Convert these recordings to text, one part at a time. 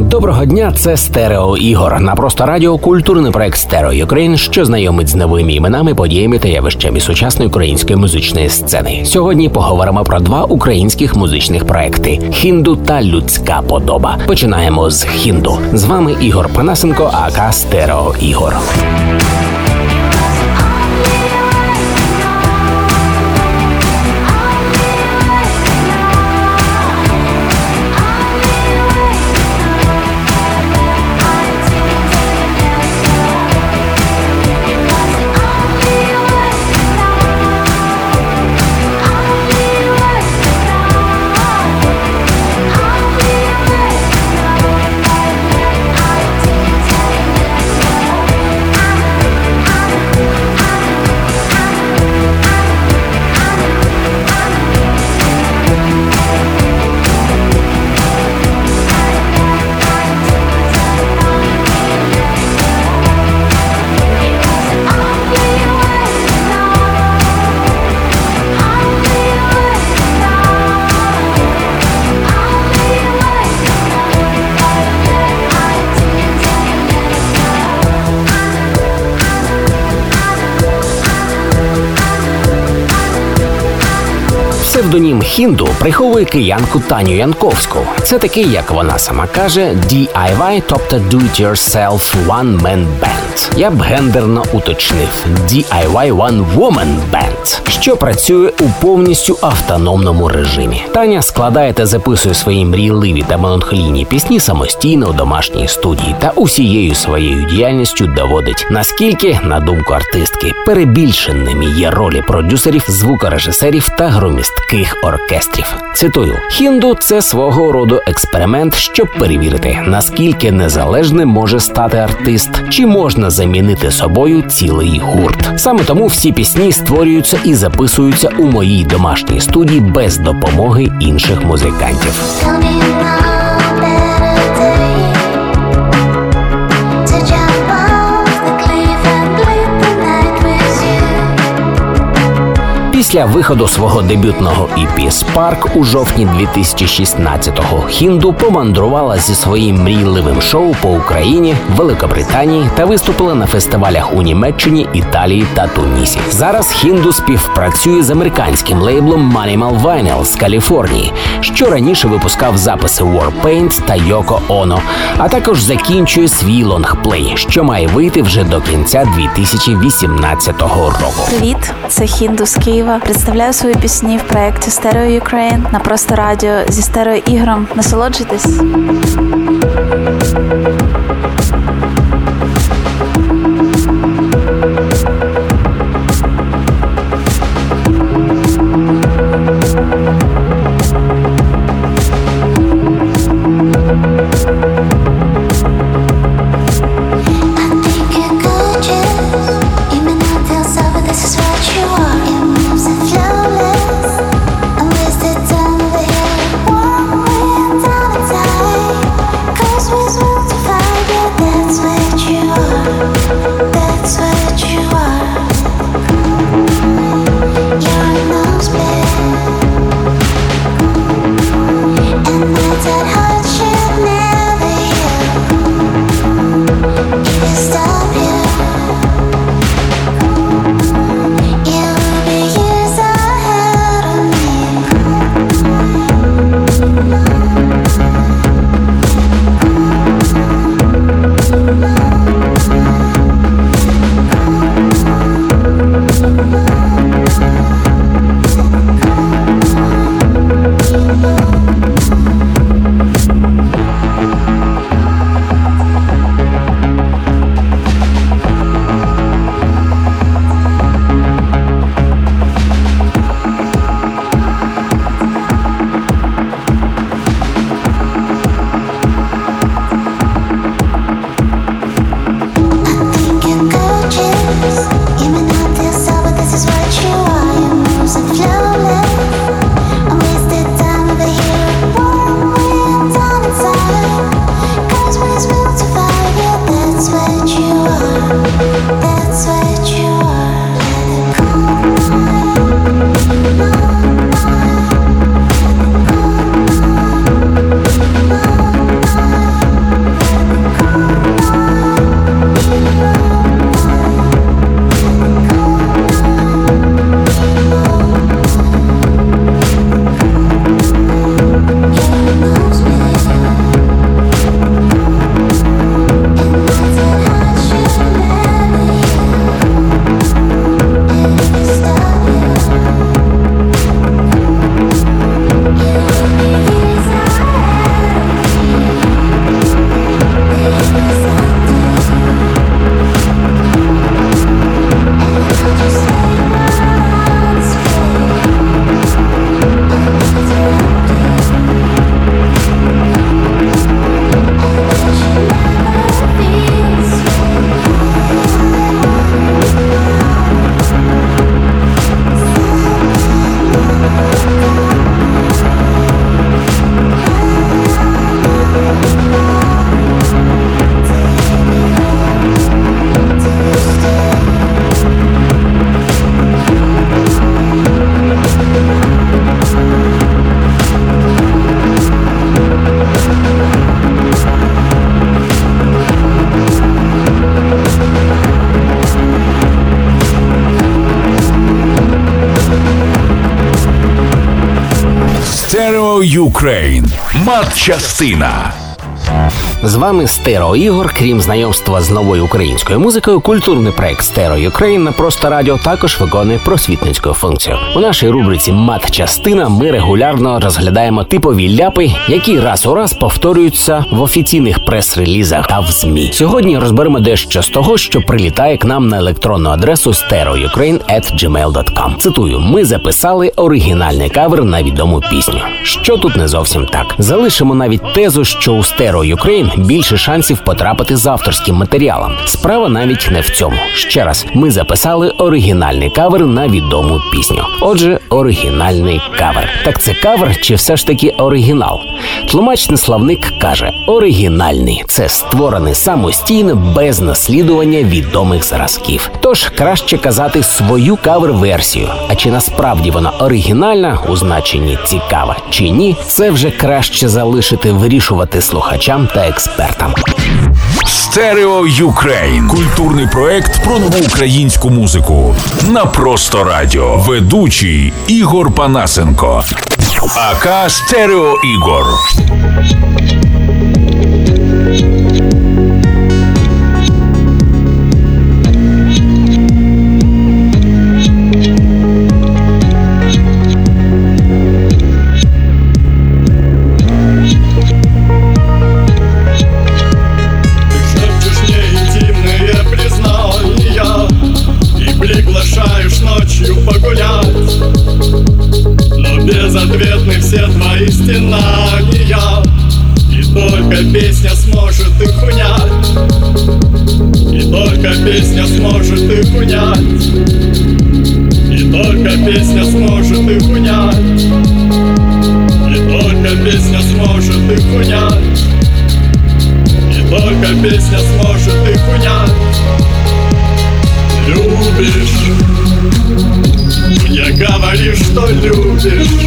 Доброго дня, це Стерео Ігор. На просто радіо культурний проект Stereo Ukraine, що знайомить з новими іменами, подіями та явищами сучасної української музичної сцени. Сьогодні поговоримо про два українських музичних проекти хінду та людська подоба. Починаємо з хінду. З вами Ігор Панасенко, aka Стерео Ігор. Псевдонім Хінду приховує киянку Таню Янковську. Це такий, як вона сама каже, DIY, тобто Do It Yourself One Man Band. Я б гендерно уточнив DIY One Woman Band, що працює у повністю автономному режимі. Таня складає та записує свої мрійливі та меланхолійні пісні самостійно у домашній студії та усією своєю діяльністю доводить, наскільки, на думку артистки, перебільшеними є ролі продюсерів, звукорежисерів та громістких оркестрів. Цитую: хінду це свого роду експеримент, щоб перевірити, наскільки незалежним може стати артист, чи можна замінити собою цілий гурт. Саме тому всі пісні створюються і записуються у моїй домашній студії без допомоги інших музикантів. Після виходу свого дебютного EP Spark у жовтні 2016-го Хінду помандрувала зі своїм мрійливим шоу по Україні, Великобританії та виступила на фестивалях у Німеччині, Італії та Тунісі. Зараз Хінду співпрацює з американським лейблом Manimal Vinyl з Каліфорнії, що раніше випускав записи Warpaint та Йоко Оно, а також закінчує свій лонгплей, що має вийти вже до кінця 2018 року. Привіт, це Хінду з Києва. Представляю свої пісні в проєкті Stereo Ukraine на просто радіо зі стерео ігром. Насолоджуйтесь. Ukraine. Матчастина. З вами Стерео Ігор. Крім знайомства з новою українською музикою, культурний проект Stereo Ukraine на просто радіо також виконує просвітницьку функцію. У нашій рубриці Мат-частина ми регулярно розглядаємо типові ляпи, які раз у раз повторюються в офіційних прес-релізах та в змі. Сьогодні розберемо дещо з того, що прилітає к нам на електронну адресу stereoukraine.gmail.com. Цитую: ми записали оригінальний кавер на відому пісню. Що тут не зовсім так. Залишимо навіть тезу, що у Stereo Ukraine більше шансів потрапити з авторським матеріалом. Справа навіть не в цьому. Ще раз, ми записали оригінальний кавер на відому пісню. Отже, оригінальний кавер. Так це кавер чи все ж таки оригінал? Тлумачний словник каже: оригінальний це створений самостійно без наслідування відомих зразків. Тож краще казати свою кавер-версію. А чи насправді вона оригінальна у значенні цікава чи ні, це вже краще залишити вирішувати слухачам та експертам. Stereo Ukraine. Культурний проект про нову українську музику. На просто радіо. Ведучий Ігор Панасенко. АК Стерео Ігор. Только песня сможет их унять. И только песня сможет их унять. И только песня сможет их унять. И только песня сможет их унять. И только песня сможет их унять. Любишь? Мне говоришь, что любишь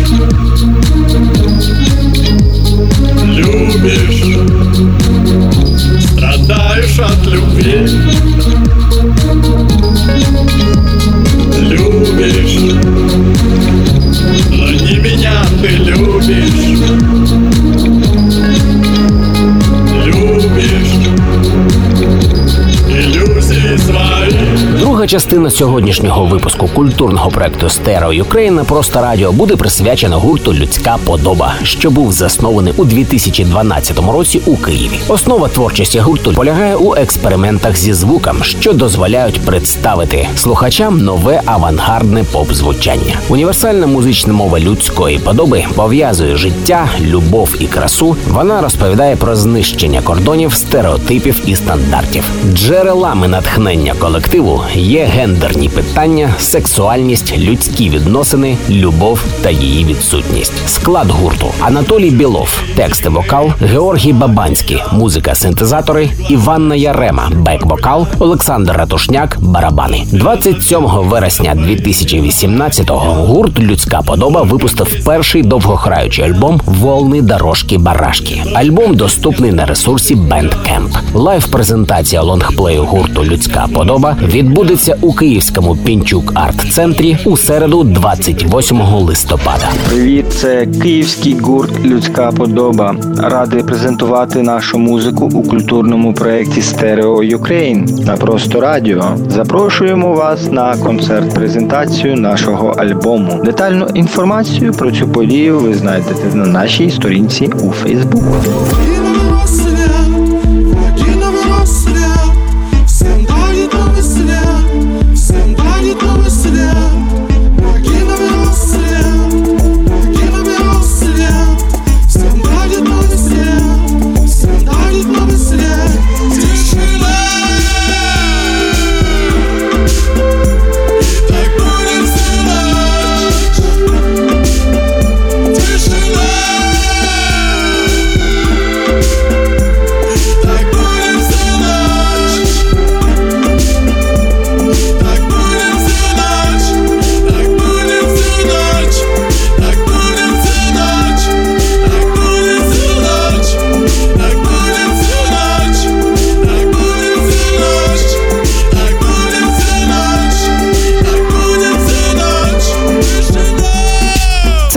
частина сьогоднішнього випуску культурного проекту Stereo Ukraine просто радіо буде присвячена гурту Людська подоба, що був заснований у 2012 році у Києві. Основа творчості гурту полягає у експериментах зі звуком, що дозволяють представити слухачам нове авангардне поп-звучання. Універсальна музична мова людської подоби пов'язує життя, любов і красу. Вона розповідає про знищення кордонів, стереотипів і стандартів. Джерелами натхнення колективу є гендерні питання, сексуальність, людські відносини, любов та її відсутність. Склад гурту Анатолій Білов, тексти вокал, Георгій Бабанський, музика, синтезатори, Іванна Ярема, бек-вокал, Олександр Ратушняк, барабани. 27 вересня 2018-го гурт Людська подоба випустив перший довгограючий альбом Волны дорожки барашки. Альбом доступний на ресурсі Bandcamp. Live-презентація лонгплею гурту Людська подоба відбудеться у київському Пінчук арт-центрі у середу, 28 листопада. Привіт, це київський гурт Людська подоба. Радий презентувати нашу музику у культурному проєкті Stereo Ukraine на просто радіо. Запрошуємо вас на концерт-презентацію нашого альбому. Детальну інформацію про цю подію ви знайдете на нашій сторінці у Фейсбук.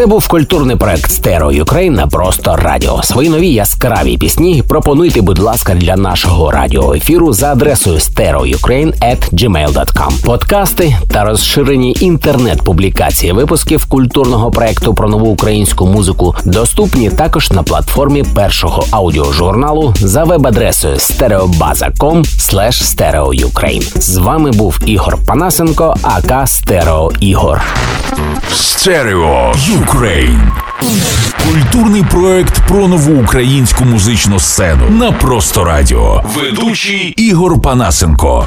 Був культурний проект Stereo Ukraine на просто радіо. Свої нові яскраві пісні пропонуйте, будь ласка, для нашого радіоефіру за адресою stereoukraine.gmail.com. Подкасти та розширені інтернет-публікації випусків культурного проекту про нову українську музику доступні також на платформі першого аудіожурналу за веб-адресою stereobaza.com stereoukraine. З вами був Ігор Панасенко, aka Стерео Ігор. Stereo Ukraine. Культурний проект про нову українську музичну сцену на просто радіо. Ведучий Ігор Панасенко.